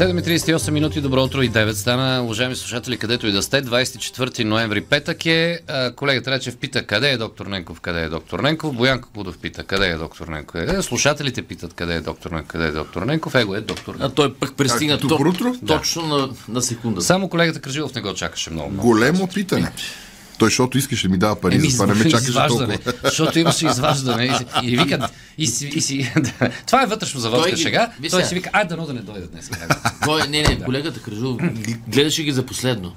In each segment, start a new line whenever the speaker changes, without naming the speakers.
7.38 минути, добро утро и 9 стана. Уважаеми слушатели, където и да сте, 24 ноември петък е. Колегата Речев пита къде е доктор Ненков, къде е доктор Ненков. Боянко Кудов пита къде е доктор Ненков. Къде? Слушателите питат къде е доктор Ненков, къде е доктор Ненков. Его е доктор Ненков.
А той пък пристигна
Как, добро утро?
точно на, на секунда.
Само колегата Кръжилов не го чакаше много. много.
Големо питане. Той, защото искаше да ми дава пари,
Еми,
затова не ме чакаше
изваждане,
толкова.
защото имаше изваждане. И, и викат, и и да. това е вътрешно заводска шега.
Виж
Той си вика, ай дано да не дойде днес.
Той, не, не, колегата Кръжов гледаше ги за последно.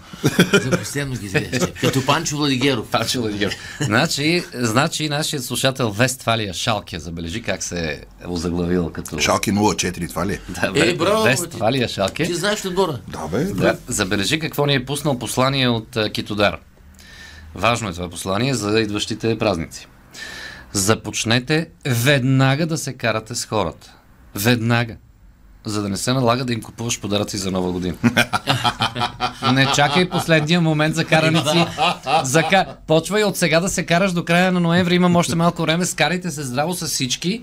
За последно ги гледаше. Като Панчо Владигеров.
Паче Ладигер. Значи, значи нашият слушател Вестфалия Шалке, забележи как се е озаглавил като...
Шалки 04, това ли? е?
Да,
Е, браво,
Вестфалия Шалке.
Ти знаеш отбора.
Да, бе.
Да, забележи какво ни е пуснал послание от Китодар. Важно е това послание за идващите празници. Започнете веднага да се карате с хората. Веднага. За да не се налага да им купуваш подаръци за нова година. не чакай последния момент за караници. За ка... Почвай от сега да се караш до края на ноември. Имам още малко време. Скарайте се здраво с всички,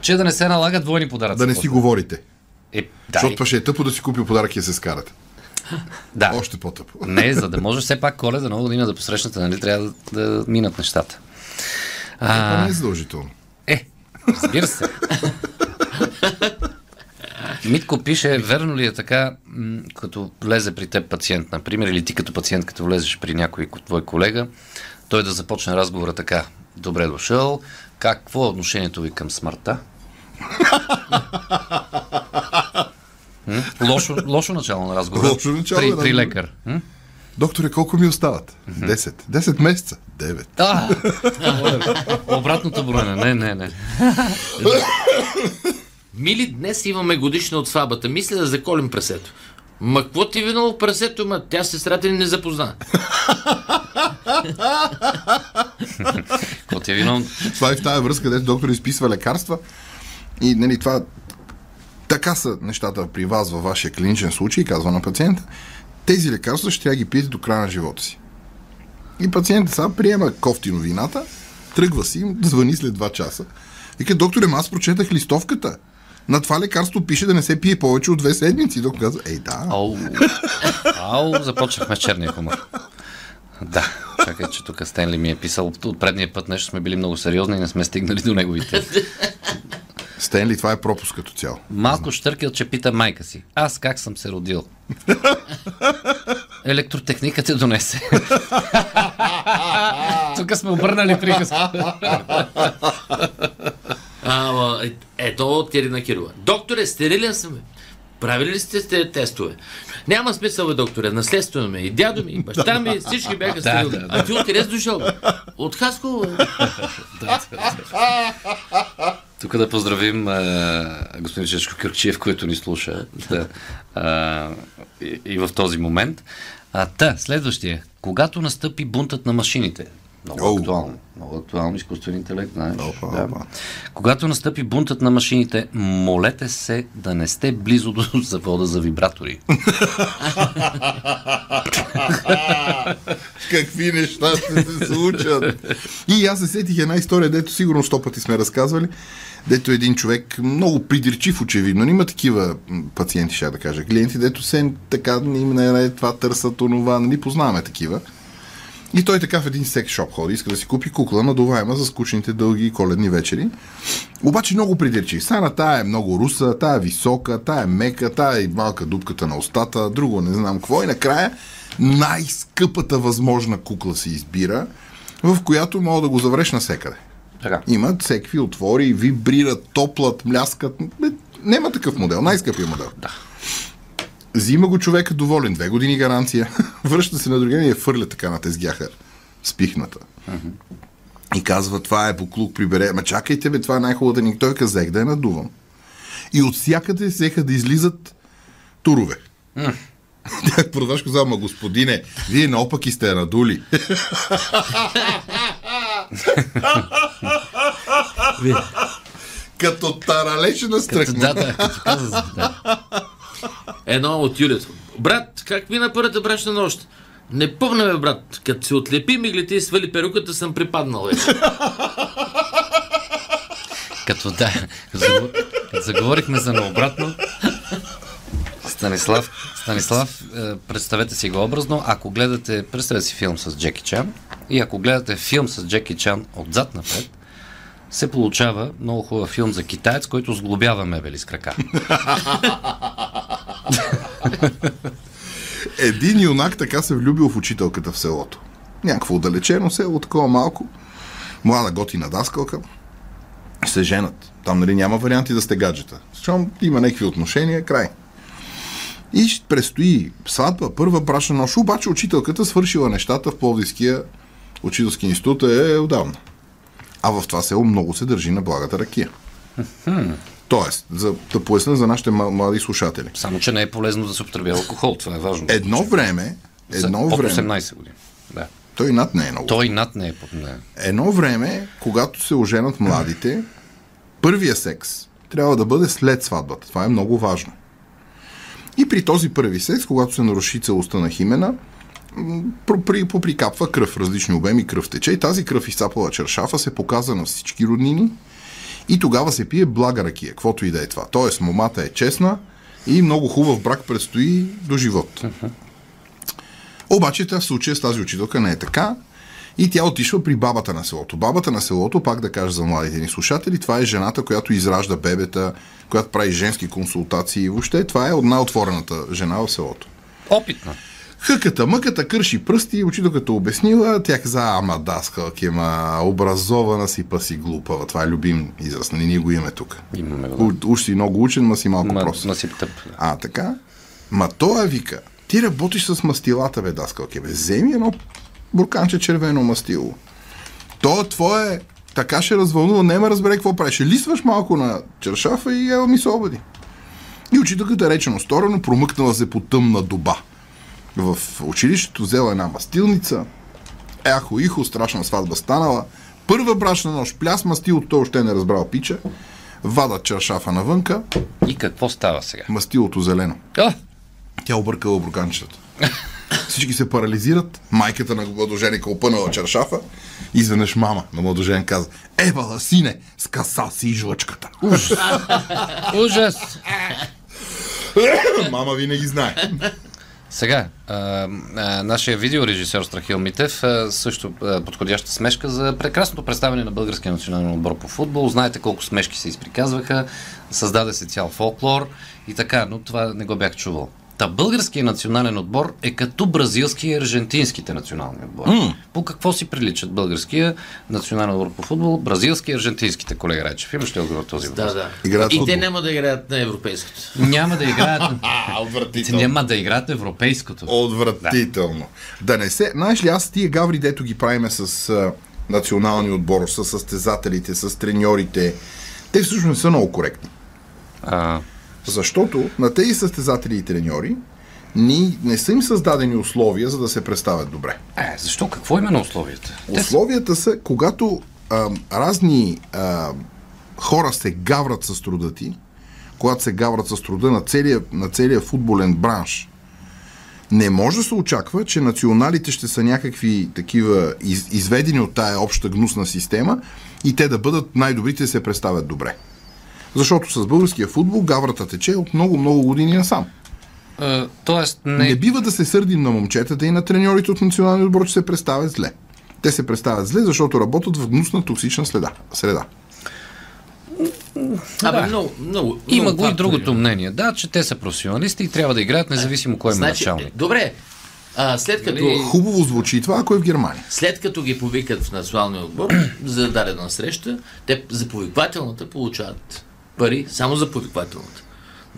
че да не се налагат двойни подаръци.
Да не си
после.
говорите.
Е,
Защото ще е тъпо да си купи подарък и се скарате.
Да.
Още по-тъпо.
Не, за да може все пак коледа нова година да посрещнете, нали, трябва да, да минат нещата.
Това не
А,
е задължително.
е, разбира се. Митко пише, верно ли е така, като влезе при теб пациент, например, или ти като пациент, като влезеш при някой ко- твой колега, той да започне разговора така, добре дошъл, какво е отношението ви към смъртта? Лошо, лошо начало на разговора.
Лошо начало
при,
на
при лекар. М?
Докторе, колко ми остават? 10. 10 месеца. 9.
А, обратното броене. Не, не, не.
Мили, днес имаме годишна от свабата. Мисля да заколим прасето. Ма какво ти винало в прасето, ма тя сестрата ни не запозна.
Какво ти е?
Това е в тази връзка, където доктор изписва лекарства. И нали, това така са нещата при вас във вашия клиничен случай, казва на пациента. Тези лекарства ще трябва ги пиете до края на живота си. И пациентът сега приема кофтино вината, тръгва си, звъни след 2 часа. Вика, докторе, аз прочетах листовката. На това лекарство пише да не се пие повече от две седмици. Доктор казва, ей да.
Ау, ау, започнахме с черния хумор. Да, чакай, че тук Стенли ми е писал. От предния път нещо сме били много сериозни и не сме стигнали до неговите.
Стенли, това е пропуск като цяло.
Малко штъркил, че пита майка си. Аз как съм се родил? Електротехника те донесе. Тук сме обърнали приказка.
Ама, е- ето от Ирина Кирова. Докторе, стерилен съм. бе. Правили ли сте те- тестове? Няма смисъл, бе, докторе. Наследствено ме. И дядо ми, и баща ми, всички бяха стерилни.
да, да.
А ти откъде си дошъл? От Хасково.
Тук да поздравим а, господин Чешко Кюрчиев, който ни слуша да, а, и, и в този момент. А, та, следващия. Когато настъпи бунтът на машините, много актуално, много актуално, изкуствен интелект, знаеш.
Опа,
да.
опа.
Когато настъпи бунтът на машините, молете се да не сте близо до завода за вибратори.
Какви неща ще се случат. И аз се сетих една история, дето сигурно сто пъти сме разказвали, дето един човек, много придирчив очевидно, има такива пациенти, ще да кажа, клиенти, дето се така им не това търсят, онова, нали познаваме такива. И той така в един секс шоп ходи, иска да си купи кукла надуваема за скучните дълги коледни вечери. Обаче много придирчив. Сана тая е много руса, тая е висока, тая е мека, тая е малка дупката на устата, друго не знам какво. И накрая най-скъпата възможна кукла се избира, в която мога да го завреш насекъде.
Така.
Имат всеки отвори, вибрират, топлат, мляскат. Бе, Нема такъв модел, най-скъпия модел. Да. Взима го човека доволен, две години гаранция, връща се на другия и я фърля така на тезгяха, спихната. И казва, това е буклук, прибере. Ма чакайте, бе, това е най-хубавата ни. Той казах да я надувам. И от всякъде взеха да излизат турове. Тя продаваш каза, ма господине, вие наопаки сте я надули. Като таралеше на стръхна.
Да, да, като каза, да.
Едно от Юлията. Брат, как мина първата брачна нощ? Не помня, бе, брат. Като се отлепи миглите и свали перуката, съм припаднал вече.
Като да, заговорихме за наобратно. Станислав, Станислав, е, представете си го образно, ако гледате, представете си филм с Джеки Чан и ако гледате филм с Джеки Чан отзад напред, се получава много хубав филм за китаец, който сглобява мебели с крака.
Един юнак така се влюбил в учителката в селото. Някакво отдалечено село, такова малко. Млада готина даскалка. Се женат. Там нали няма варианти да сте гаджета. Щом има някакви отношения, край. И предстои сватба, първа брашна нощ, обаче учителката свършила нещата в Пловдивския учителски институт е отдавна. А в това село много се държи на благата ракия. Тоест, за да поясня за нашите млади слушатели.
Само, че не е полезно да се употребява алкохол, това е важно.
Едно време,
За
едно
под
време,
18 години. Да.
той над не е много.
Той над не е не.
Едно време, когато се оженат младите, първия секс трябва да бъде след сватбата. Това е много важно. И при този първи секс, когато се наруши целостта на химена, поприкапва кръв, различни обеми кръв тече и тази кръв изцапала чершафа се показва на всички роднини и тогава се пие блага ракия, каквото и да е това. Тоест, момата е честна и много хубав брак предстои до живот. Обаче тя в случая с тази учителка не е така и тя отишла при бабата на селото. Бабата на селото, пак да кажа за младите ни слушатели, това е жената, която изражда бебета, която прави женски консултации и въобще това е от най-отворената жена в селото.
Опитна.
Хъката, мъката, кърши пръсти, учителката обяснила, тя каза, ама даска, ма образована си, па си глупава. Това е любим израз, нали ние го имаме тук.
Имаме го.
У- Уж си много учен, ма си малко
Ма,
прост.
насип тъп.
А, така? Ма той вика, ти работиш с мастилата, бе, даскалке, бе. Вземи едно бурканче червено мастило. То твое така ще развълнува, нема разбере какво правиш. Лисваш малко на чершафа и ева ми се обади. И учителката речено сторено промъкнала се по тъмна дуба. В училището взела една мастилница. Ехо, ихо, страшна сватба станала. Първа брачна нощ, пляс мастилото, той още не разбрал пича. Вадат чершафа навънка,
И какво става сега?
мастилото зелено.
А,
Тя объркала бурканчетата. Всички се парализират. Майката на младоженика опънала чершафа. Изведнъж мама на младожен каза Ебала, сине, скаса си жлъчката.
ужас!
мама винаги знае.
Сега, а, а, нашия видеорежисьор Страхил Митев а, също а, подходяща смешка за прекрасното представяне на българския национален отбор по футбол. Знаете колко смешки се изприказваха, създаде се цял фолклор и така, но това не го бях чувал. Та българският национален отбор е като бразилски и аржентинските национални отбори. Mm. По какво си приличат българския национален отбор по футбол, бразилски и аржентинските, колега Райчев? Имаш ли отговор на този въпрос?
Да, да.
Играят
и
футбол.
те няма да играят на европейското.
Няма да играят.
А,
Те
отвратително.
няма да играят европейското.
Отвратително. Да. не се... Знаеш ли, аз тия гаври, дето ги правиме с а, националния отбор, с състезателите, с треньорите, те всъщност не са много коректни.
А,
Защото на тези състезатели и треньори ни, не са им създадени условия, за да се представят добре.
е, защо? Какво има на условията?
Условията са, когато а, разни а, хора се гаврат с труда ти, когато се гаврат с труда на целия, на целия футболен бранш, не може да се очаква, че националите ще са някакви такива из, изведени от тая обща гнусна система и те да бъдат най-добрите да се представят добре. Защото с българския футбол гаврата тече от много-много години насам.
Е, тоест, не,
Не бива да се сърдим на момчетата и на треньорите от националния отбор, че се представят зле. Те се представят зле, защото работят в гнусна токсична следа. среда.
Абе,
Да.
много, много.
Има
много
го и другото мнение. Да, че те са професионалисти и трябва да играят независимо кой е
Значи,
началник.
добре, а, след като...
Нали-
Хубаво звучи това, ако е в Германия.
След като ги повикат в националния отбор за дадена среща, те за повиквателната получават пари само за повиквателната.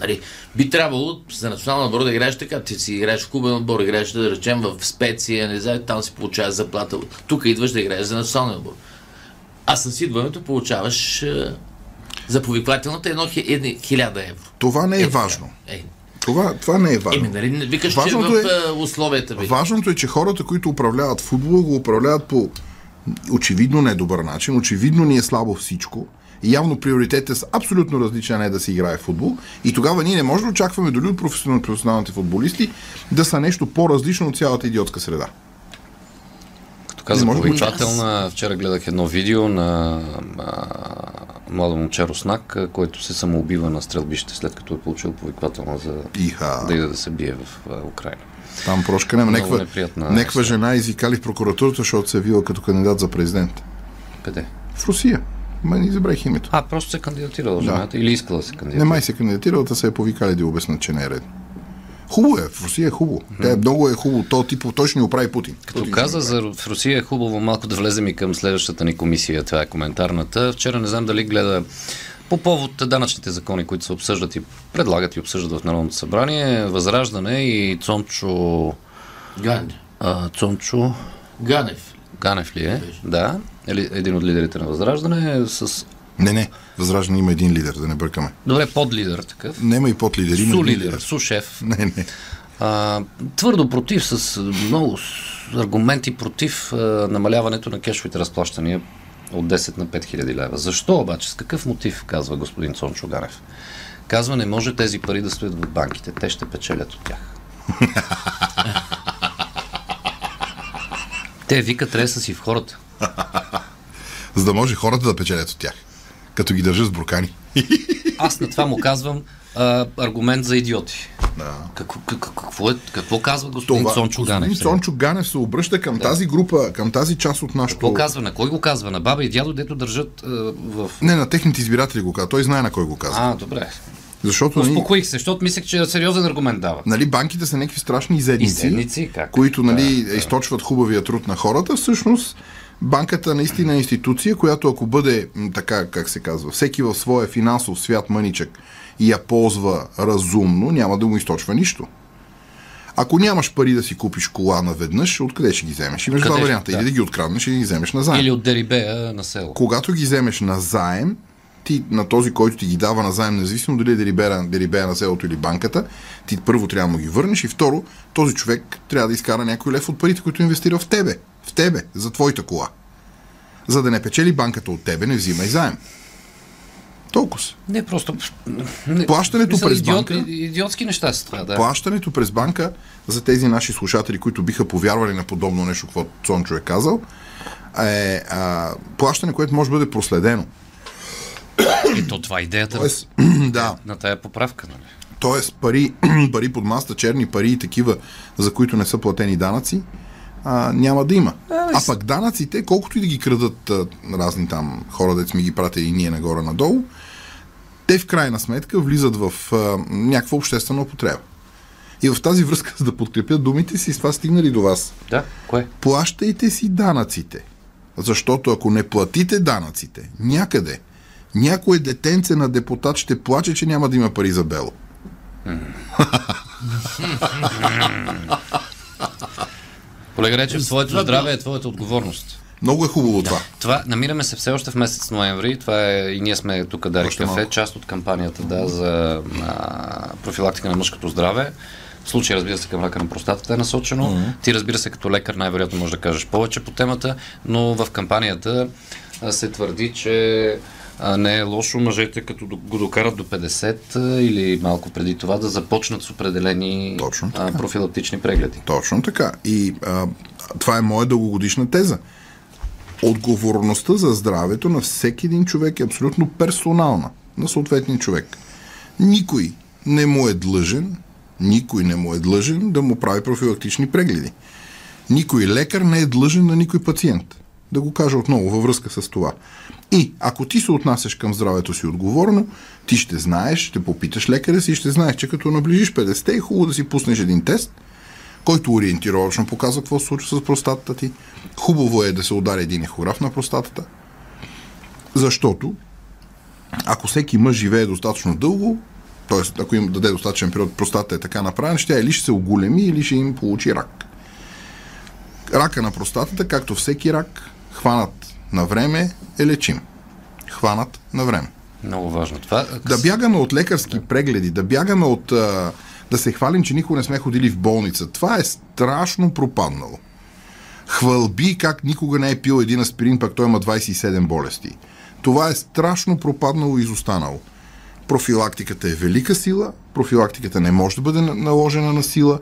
Нали, би трябвало за националния отбор да играеш така. Ти си играеш в клубен отбор, играеш да речем в специя, не знаю, там си получаваш заплата. Тук идваш да играеш за националния отбор. А с идването получаваш е, за повиквателната едно хиляда евро.
Това не е,
Е,
важно.
Е,
Това, това не е важно.
еми, нали, викаш,
Важното
че в
е-
е... условията ви.
Важното е, че хората, които управляват футбол, го управляват по очевидно недобър начин, очевидно ни е слабо всичко явно приоритетите са абсолютно различни, а не да се играе в футбол. И тогава ние не можем да очакваме дори от професионал- професионалните футболисти да са нещо по-различно от цялата идиотска среда.
Като каза повиквателна, вчера гледах едно видео на а, млада момче Руснак, който се самоубива на стрелбище, след като е получил повиквателна за
Иха.
да иде да се бие в а, Украина.
Там прошка няма.
Много
Неква,
неприятна
неква
история.
жена извикали в прокуратурата, защото се е вила като кандидат за президент.
Къде?
В Русия. Ма не забравих името.
А, просто се кандидатирала жената или искала да се кандидатира?
Не май се кандидатирал, да се е повикали да обяснат, че не е редно. Хубаво е, в Русия е хубаво. Тя е много е хубаво. То тип, той ще ни оправи Путин.
Като
Путин
каза за в Русия е хубаво малко да влезем и към следващата ни комисия, това е коментарната. Вчера не знам дали гледа по повод данъчните закони, които се обсъждат и предлагат и обсъждат в Народното събрание, Възраждане и Цончо,
Ганев.
а, Цончо
Ганев.
Ганев ли е? Да, един от лидерите на Възраждане е с...
Не, не. Възраждане има един лидер, да не бъркаме.
Добре, подлидер такъв.
Нема и под лидер. Има
Су
един
лидер, су шеф.
Не, не.
А, твърдо против, с много аргументи против а, намаляването на кешовите разплащания от 10 на 5000 лева. Защо обаче? С какъв мотив, казва господин Цончо Ганев? Казва, не може тези пари да стоят в банките. Те ще печелят от тях. Те викат реса си в хората.
За да може хората да печелят от тях. Като ги държат с буркани.
Аз на това му казвам а, аргумент за идиоти.
Да.
Какво, какво, е, какво казва господин
Това,
Цончо Ганев? сега?
Цончо Ганев се обръща към тази група, към тази част от нашото...
Какво казва? На кой го казва? На баба и дядо, дето държат а, в...
Не, на техните избиратели го казва. Той знае на кой го казва.
А, добре.
Защото нали,
Успокоих се, защото мислех, че сериозен аргумент дава.
нали, банките са някакви страшни изедници,
Изедници, как?
които нали, източват хубавия труд на хората. Всъщност, банката наистина е институция, която ако бъде така, как се казва, всеки в своя финансов свят мъничък и я ползва разумно, няма да му източва нищо. Ако нямаш пари да си купиш кола наведнъж, откъде ще ги вземеш? Имаш два варианта.
да.
Или да ги откраднеш, или да ги вземеш назаем.
Или от Дерибея на село.
Когато ги вземеш на заем, ти на този, който ти ги дава на заем, независимо дали е Дерибея, Дерибея на селото или банката, ти първо трябва да му ги върнеш и второ, този човек трябва да изкара някой лев от парите, които инвестира в тебе. В тебе, за твоята кола. За да не печели банката от тебе, не взимай заем. Толкова.
Не, просто... Не,
Плащането
мисля,
през
идиот,
банка-
Идиотски неща са това, да.
Плащането през банка за тези наши слушатели, които биха повярвали на подобно нещо, какво Цончо е казал, е а, плащане, което може да бъде проследено.
И то това е идеята
Тоест, да,
на тая поправка, нали?
Тоест пари, пари под маста, черни пари и такива, за които не са платени данъци, а, няма да има. А пък данъците, колкото и да ги крадат а, разни там хора, дет сме ги пратили и ние нагоре-надолу, те в крайна сметка влизат в а, някаква обществена употреба. И в тази връзка, за да подкрепят думите си, с това стигнали до вас.
Да, кое?
Плащайте си данъците. Защото ако не платите данъците някъде, някое детенце на депутат ще плаче, че няма да има пари за бело.
Колега Речев, твоето здраве е твоята отговорност.
Много е хубаво това.
Това, намираме се все още в месец ноември. Това е, и ние сме тук Дари Кафе,
малко.
част от кампанията да, за а, профилактика на мъжкото здраве. В случай, разбира се, към рака на простатата е насочено. Ти, разбира се, като лекар най-вероятно можеш да кажеш повече по темата, но в кампанията а, се твърди, че а, не е лошо мъжете, като го докарат до 50 а, или малко преди това, да започнат с определени
Точно
а, профилактични прегледи.
Точно така. И а, това е моя дългогодишна теза. Отговорността за здравето на всеки един човек е абсолютно персонална на съответния човек. Никой не му е длъжен, никой не му е длъжен да му прави профилактични прегледи. Никой лекар не е длъжен на никой пациент. Да го кажа отново във връзка с това. И ако ти се отнасяш към здравето си отговорно, ти ще знаеш, ще попиташ лекаря си и ще знаеш, че като наближиш 50 е хубаво да си пуснеш един тест, който ориентировачно показва какво се случва с простатата ти. Хубаво е да се удари един ехограф на простатата, защото ако всеки мъж живее достатъчно дълго, т.е. ако им даде достатъчен период, простата е така направена, ще или ще се оголеми, или ще им получи рак. Рака на простатата, както всеки рак, хванат на време, е лечим. Хванат на време.
Много важно. Това,
Да бягаме от лекарски прегледи, да бягаме от а, да се хвалим, че никога не сме ходили в болница. Това е страшно пропаднало. Хвалби как никога не е пил един аспирин, пък той има 27 болести. Това е страшно пропаднало и изостанало. Профилактиката е велика сила, профилактиката не може да бъде на- наложена на сила,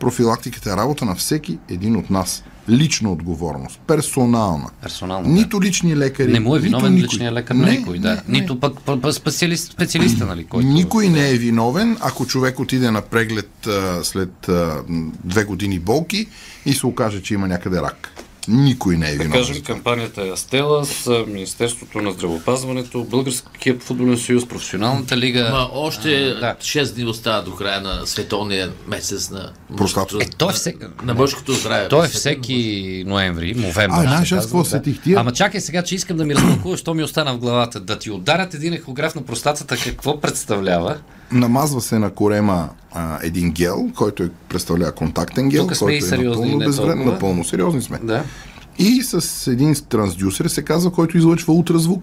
профилактиката е работа на всеки един от нас. Лична отговорност, персонална.
Персонално, да.
Нито лични лекари.
Не му е
нито
виновен
никой.
личният лекар на никой, да.
не, не.
Нито пък специалист, специалиста, нали, който...
Никой не е виновен, ако човек отиде на преглед а, след а, две години болки и се окаже, че има някъде рак. Никой не е
Да
виновен.
кажем, кампанията е Астела с Министерството на здравеопазването, Българския футболен съюз, Професионалната лига.
Ма още
да.
6 дни остава до края на световния месец на мъжкото-
Е, той е всеки...
на мъжкото здраве.
Той е всеки ноември, новември.
А, знаеш, аз какво
да.
сетих тия?
Ама чакай сега, че искам да ми разтълкуваш, що ми остана в главата. Да ти ударят един ехограф на простатата, какво представлява?
Намазва се на корема а, един гел, който е, представлява контактен гел,
Тук
който е напълно безвреден. Напълно сериозни сме.
Да.
И с един трансдюсер се казва, който излъчва ултразвук,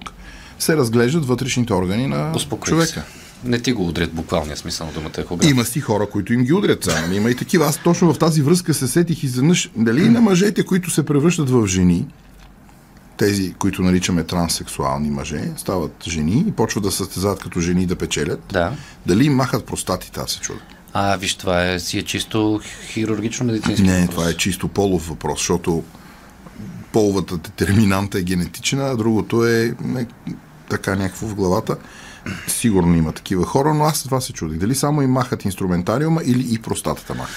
се разглеждат вътрешните органи на
Успокой
човека.
се. Не ти го удрят буквалния смисъл на думата ехограф.
Има си хора, които им ги удрят нали? Има и такива. Аз точно в тази връзка се сетих изведнъж. Дали на мъжете, които се превръщат в жени, тези, които наричаме транссексуални мъже, стават жени и почват да състезават като жени да печелят.
Да.
Дали им махат простатите, аз се чудя.
А, виж, това е, си е чисто хирургично медицински
Не,
въпрос.
това е чисто полов въпрос, защото половата детерминанта е генетична, а другото е, е така някакво в главата. Сигурно има такива хора, но аз това се чудих. Дали само им махат инструментариума или и простатата махат.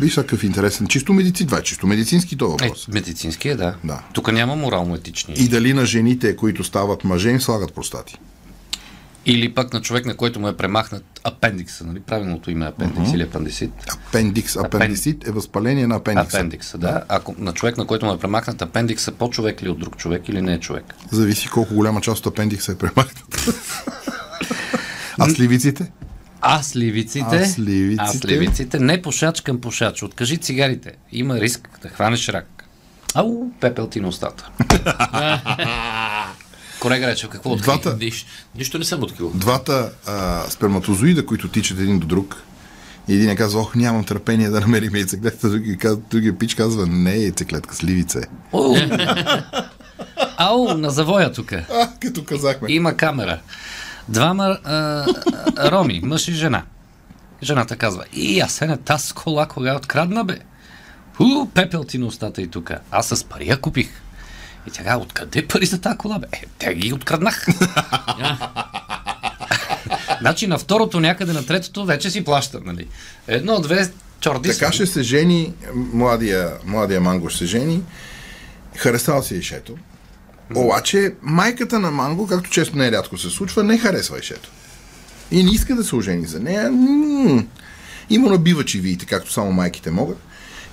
Виж какъв интересен. Чисто медицин. Това е чисто медицински
Е,
въпрос.
медицински е, да.
Да.
Тук няма морално-етични.
И дали на жените, които стават мъже, им слагат простати.
Или пък на човек, на който му е премахнат апендикса, нали? Правилното име е апендикс или апендисит.
Апендикс, апендисит е възпаление на апендикса.
Апендикса, да. Ако на човек, на който му е премахнат апендикса, по-човек ли е от друг човек или не е човек?
Зависи колко голяма част от апендикса е премахнат. а сливиците?
А сливиците,
А сливиците?
а сливиците, не пушач към пушач. Откажи цигарите. Има риск да хванеш рак. Ау, пепел ти на устата. Колега Речев, какво откри?
Двата,
Нищо, нищо не съм открил.
двата а, сперматозоида, които тичат един до друг, и един казва, ох, нямам търпение да намерим яйцеклетка, други, другия пич казва, не е яйцеклетка, сливица е.
О! Ау, на завоя тук.
А, като казахме.
Има камера. Двама а, роми, мъж и жена. Жената казва, и аз е на таз кола, кога открадна, бе? Ху, пепел ти на устата и тук. Аз с пари я купих. И тя казва, откъде пари за тази кола, бе? Е, те ги откраднах. значи на второто, някъде на третото, вече си плаща, нали? Едно, две, чорди
Така ще се жени, младия, младия Манго ще се жени, харесал си Ишето, обаче майката на Манго, както често не рядко се случва, не харесва Ишето. И не иска да се ожени за нея. М- И му набива чивиите, както само майките могат.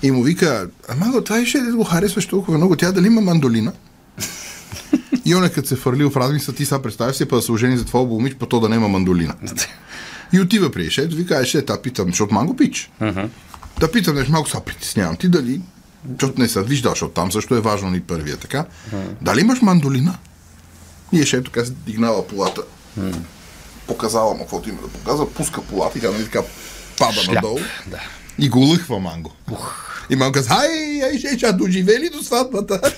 И му вика, а Манго, това Ише да го харесваш толкова много, тя дали има мандолина? И он е като се фърлил в размисъл, ти сега представяш си, па да се ожени за това момиче, па то да няма мандолина. И отива при Ешет, вика, Ешет, а питам, защото Манго пич. Да питам, нещо малко се притеснявам. Ти дали, защото не съм виждал, защото там също е важно ни първия, така? Дали имаш мандолина? И Ешет така се дигнала полата. Показала му каквото има да показва, пуска полата и тя нали така пада
Шляп,
надолу.
да.
И го лъхва Манго. И Манго казва, ай, ай, ще, ще доживели до сватбата.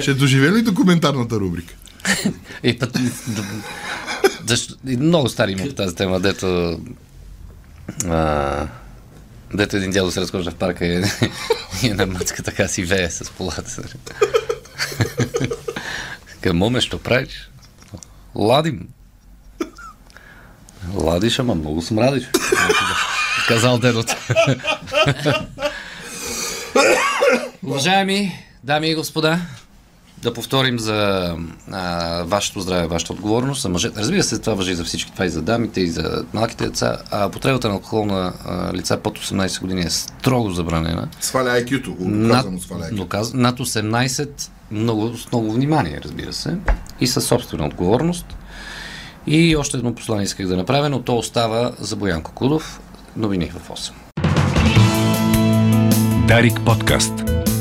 ще доживели ли документарната рубрика?
И път... Защо... Много стари има по тази тема, дето... А, дето един дядо се разхожда в парка и, и една мацка така си вее с полата. Към моме, що правиш? Ладим. Ладиш, ама много смрадиш. Казал дедото. Уважаеми дами и господа, да повторим за а, вашето здраве, вашата отговорност, за мъжете. Разбира се, това въжи за всички, това и за дамите, и за малките деца. А потребата на алкохол на а, лица под 18 години е строго забранена.
Сваля IQ-то, го
Над,
сваля IQ.
доказ, над 18, много, с много внимание, разбира се, и със собствена отговорност. И още едно послание исках да направя, но то остава за Боян Кокудов. Новини в 8.
Дарик подкаст.